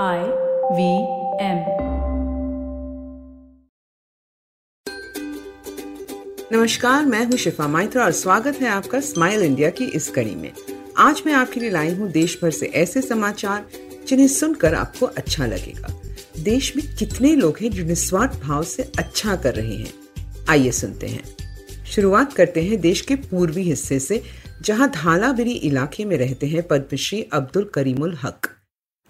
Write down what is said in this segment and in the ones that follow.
I V M नमस्कार, मैं हूँ शिफा माइत्रा और स्वागत है आपका स्माइल इंडिया की इस कड़ी में। आज मैं आपके लिए लाई हूँ देश भर से ऐसे समाचार जिन्हें सुनकर आपको अच्छा लगेगा। देश में कितने लोग हैं जो निस्वार्थ भाव से अच्छा कर रहे हैं? आइए सुनते हैं। शुरुआत करते हैं देश के पूर्वी हिस्से से, जहाँ धालाबिरी इलाके में रहते हैं पद्मश्री अब्दुल करीमुल हक।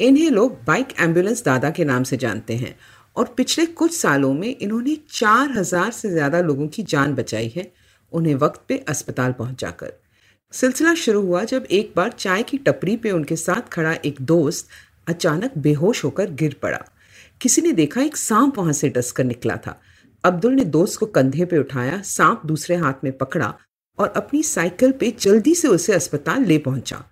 इन्हें लोग बाइक एंबुलेंस दादा के नाम से जानते हैं और पिछले कुछ सालों में इन्होंने चार हज़ार से ज़्यादा लोगों की जान बचाई है उन्हें वक्त पे अस्पताल पहुंचाकर। सिलसिला शुरू हुआ जब एक बार चाय की टपरी पे उनके साथ खड़ा एक दोस्त अचानक बेहोश होकर गिर पड़ा। किसी ने देखा एक सांप वहाँ से डस कर निकला था। अब्दुल ने दोस्त को कंधे पे उठाया, सांप दूसरे हाथ में पकड़ा और अपनी साइकिल पे जल्दी से उसे अस्पताल ले पहुँचा।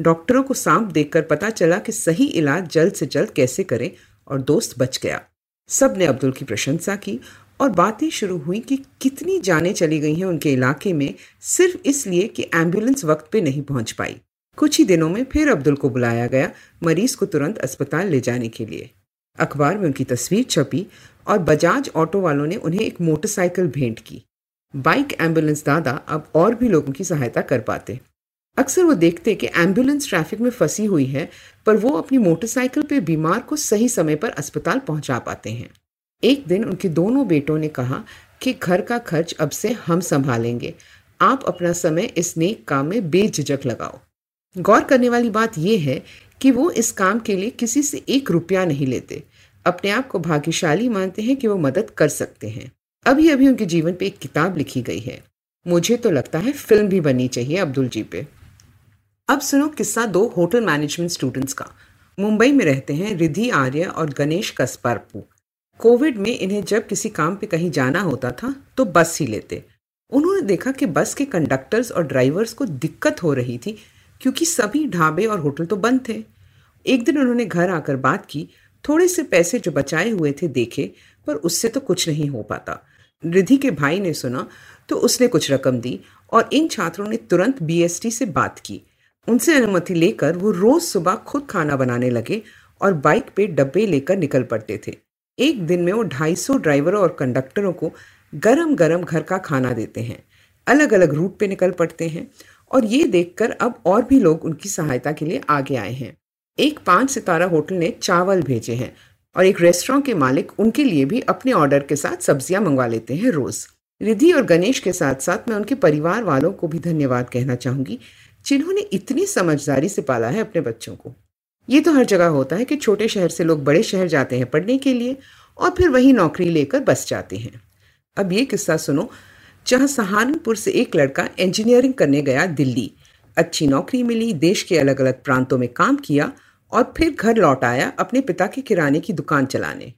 डॉक्टरों को सांप देखकर पता चला कि सही इलाज जल्द से जल्द कैसे करें और दोस्त बच गया। सबने अब्दुल की प्रशंसा की और बातें शुरू हुई कि कितनी जानें चली गई हैं उनके इलाके में सिर्फ़ इसलिए कि एंबुलेंस वक्त पे नहीं पहुँच पाई। कुछ ही दिनों में फिर अब्दुल को बुलाया गया मरीज़ को तुरंत अस्पताल ले जाने के लिए। अखबार में उनकी तस्वीर छपी और बजाज ऑटो वालों ने उन्हें एक मोटरसाइकिल भेंट की। बाइक एंबुलेंस दादा अब और भी लोगों की सहायता कर पाते। अक्सर वो देखते कि एंबुलेंस ट्रैफ़िक में फंसी हुई है, पर वो अपनी मोटरसाइकिल पे बीमार को सही समय पर अस्पताल पहुँचा पाते हैं। एक दिन उनके दोनों बेटों ने कहा कि घर का खर्च अब से हम संभालेंगे। आप अपना समय इस नेक काम में बेझिझक लगाओ। गौर करने वाली बात यह है कि वो इस काम के लिए किसी से एक रुपया नहीं लेते। अपने आप को भाग्यशाली मानते हैं कि वो मदद कर सकते हैं। अभी अभी उनके जीवन पे एक किताब लिखी गई है। मुझे तो लगता है फ़िल्म भी बननी चाहिए अब्दुल जी पे। अब सुनो किस्सा दो होटल मैनेजमेंट स्टूडेंट्स का। मुंबई में रहते हैं रिधि, आर्य और गणेश कस्पारपू। कोविड में इन्हें जब किसी काम पे कहीं जाना होता था तो बस ही लेते। उन्होंने देखा कि बस के कंडक्टर्स और ड्राइवर्स को दिक्कत हो रही थी, क्योंकि सभी ढाबे और होटल तो बंद थे। एक दिन उन्होंने घर आकर बात की, थोड़े से पैसे जो बचाए हुए थे देखे, पर उससे तो कुछ नहीं हो पाता। रिधि के भाई ने सुना तो उसने कुछ रकम दी और इन छात्रों ने तुरंत बीएसटी से बात की। उनसे अनुमति लेकर वो रोज सुबह खुद खाना बनाने लगे और बाइक पे डब्बे लेकर निकल पड़ते थे। एक दिन में वो ढाई सौ ड्राइवरों और कंडक्टरों को गरम गरम घर का खाना देते हैं। अलग अलग रूट पे निकल पड़ते हैं और ये देखकर अब और भी लोग उनकी सहायता के लिए आगे आए हैं। एक पाँच सितारा होटल ने चावल भेजे हैं और एक रेस्टोरेंट के मालिक उनके लिए भी अपने ऑर्डर के साथ सब्ज़ियाँ मंगवा लेते हैं रोज। रिधि और गणेश के साथ साथ मैं उनके परिवार वालों को भी धन्यवाद कहना चाहूँगी जिन्होंने इतनी समझदारी से पाला है अपने बच्चों को। ये तो हर जगह होता है कि छोटे शहर से लोग बड़े शहर जाते हैं पढ़ने के लिए और फिर वही नौकरी लेकर बस जाते हैं। अब ये किस्सा सुनो, जहाँ सहारनपुर से एक लड़का इंजीनियरिंग करने गया दिल्ली। अच्छी नौकरी मिली, देश के अलग अलग प्रांतों में काम किया और फिर घर लौट आया अपने पिता के किराने की दुकान चलाने।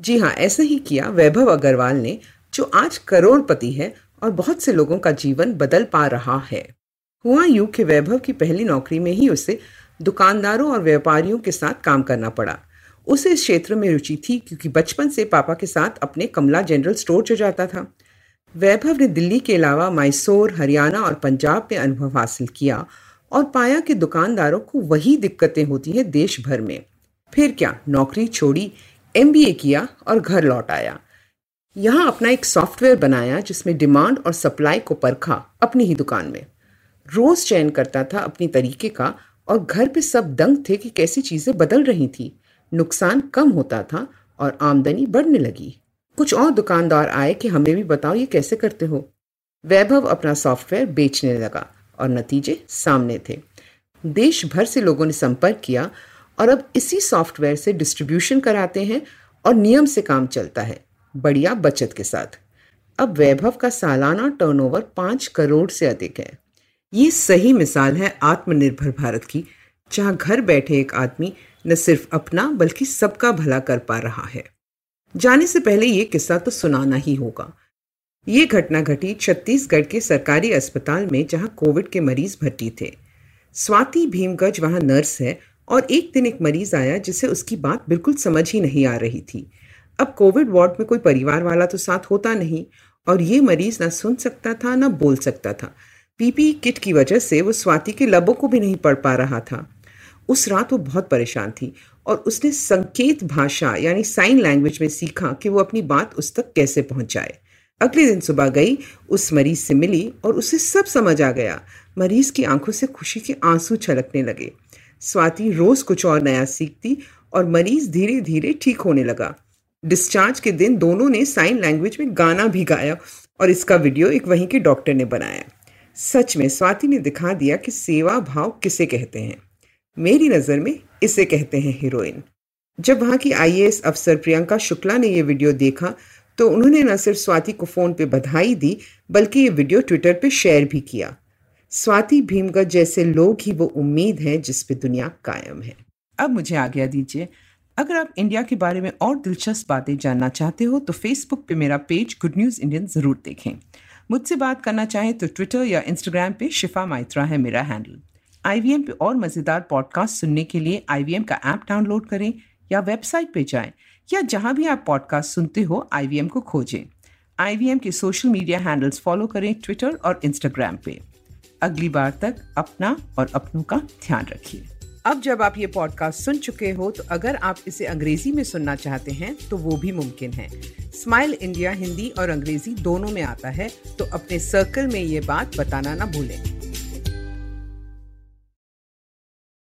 जी हाँ ऐसा ही किया वैभव अग्रवाल ने, जो आज करोड़पति है और बहुत से लोगों का जीवन बदल पा रहा है। हुआ यूँ के वैभव की पहली नौकरी में ही उसे दुकानदारों और व्यापारियों के साथ काम करना पड़ा। उसे इस क्षेत्र में रुचि थी क्योंकि बचपन से पापा के साथ अपने कमला जनरल स्टोर जो जाता था। वैभव ने दिल्ली के अलावा मैसूर, हरियाणा और पंजाब में अनुभव हासिल किया और पाया कि दुकानदारों को वही दिक्कतें होती हैं देश भर में। फिर क्या नौकरी छोड़ी, एमबीए किया और घर लौट आया। यहाँ अपना एक सॉफ्टवेयर बनाया जिसमें डिमांड और सप्लाई को परखा अपनी ही दुकान में। रोज चयन करता था अपनी तरीके का और घर पे सब दंग थे कि कैसी चीज़ें बदल रही थी। नुकसान कम होता था और आमदनी बढ़ने लगी। कुछ और दुकानदार आए कि हमें भी बताओ ये कैसे करते हो। वैभव अपना सॉफ्टवेयर बेचने लगा और नतीजे सामने थे। देश भर से लोगों ने संपर्क किया और अब इसी सॉफ्टवेयर से डिस्ट्रीब्यूशन कराते हैं और नियम से काम चलता है, बढ़िया बचत के साथ। अब वैभव का सालाना टर्नओवर पाँच करोड़ से अधिक है। ये सही मिसाल है आत्मनिर्भर भारत की, जहाँ घर बैठे एक आदमी न सिर्फ़ अपना, बल्कि सबका भला कर पा रहा है। जाने से पहले ये किस्सा तो सुनाना ही होगा। ये घटना घटी छत्तीसगढ़ के सरकारी अस्पताल में, जहाँ कोविड के मरीज़ भर्ती थे। स्वाति भीमगज वहाँ नर्स है और एक दिन एक मरीज़ आया जिसे उसकी बात बिल्कुल समझ ही नहीं आ रही थी। अब कोविड वार्ड में कोई परिवार वाला तो साथ होता नहीं और ये मरीज़ ना सुन सकता था, ना बोल सकता था। पीपी किट की वजह से वो स्वाति के लबों को भी नहीं पढ़ पा रहा था। उस रात वो बहुत परेशान थी और उसने संकेत भाषा यानी साइन लैंग्वेज में सीखा कि वो अपनी बात उस तक कैसे पहुँचाए। अगले दिन सुबह गई, उस मरीज़ से मिली और उसे सब समझ आ गया। मरीज़ की आँखों से खुशी के आँसू छलकने लगे। स्वाति रोज कुछ और नया सीखती और मरीज़ धीरे धीरे ठीक होने लगा। डिस्चार्ज के दिन दोनों ने साइन लैंग्वेज में गाना भी गाया और इसका वीडियो एक वहीं के डॉक्टर ने बनाया। सच में स्वाति ने दिखा दिया कि सेवा भाव किसे कहते हैं। मेरी नज़र में इसे कहते हैं हीरोइन जब वहाँ की आईएएस अफसर प्रियंका शुक्ला ने यह वीडियो देखा तो उन्होंने न सिर्फ़ स्वाति को फ़ोन पे बधाई दी, बल्कि ये वीडियो ट्विटर पे शेयर भी किया। स्वाति भीमगढ़ जैसे लोग ही वो उम्मीद हैं जिस पे दुनिया कायम है। अब मुझे आज्ञा दीजिए, अगर आप इंडिया के बारे में और दिलचस्प बातें जानना चाहते हो तो फेसबुक पे मेरा पेज गुड न्यूज़ इंडियन ज़रूर देखें। मुझसे बात करना चाहें तो ट्विटर या इंस्टाग्राम पे शिफा माइत्रा है मेरा हैंडल आईवीएम पे और मज़ेदार पॉडकास्ट सुनने के लिए आईवीएम का ऐप डाउनलोड करें या वेबसाइट पे जाएँ या जहाँ भी आप पॉडकास्ट सुनते हो आईवीएम को खोजें. आईवीएम के सोशल मीडिया हैंडल्स फॉलो करें ट्विटर और इंस्टाग्राम पे. अगली बार तक अपना और अपनों का ध्यान रखिए। अब जब आप ये पॉडकास्ट सुन चुके हो तो अगर आप इसे अंग्रेज़ी में सुनना चाहते हैं तो वो भी मुमकिन है। स्माइल इंडिया हिंदी और अंग्रेज़ी दोनों में आता है तो अपने सर्कल में ये बात बताना ना भूलें।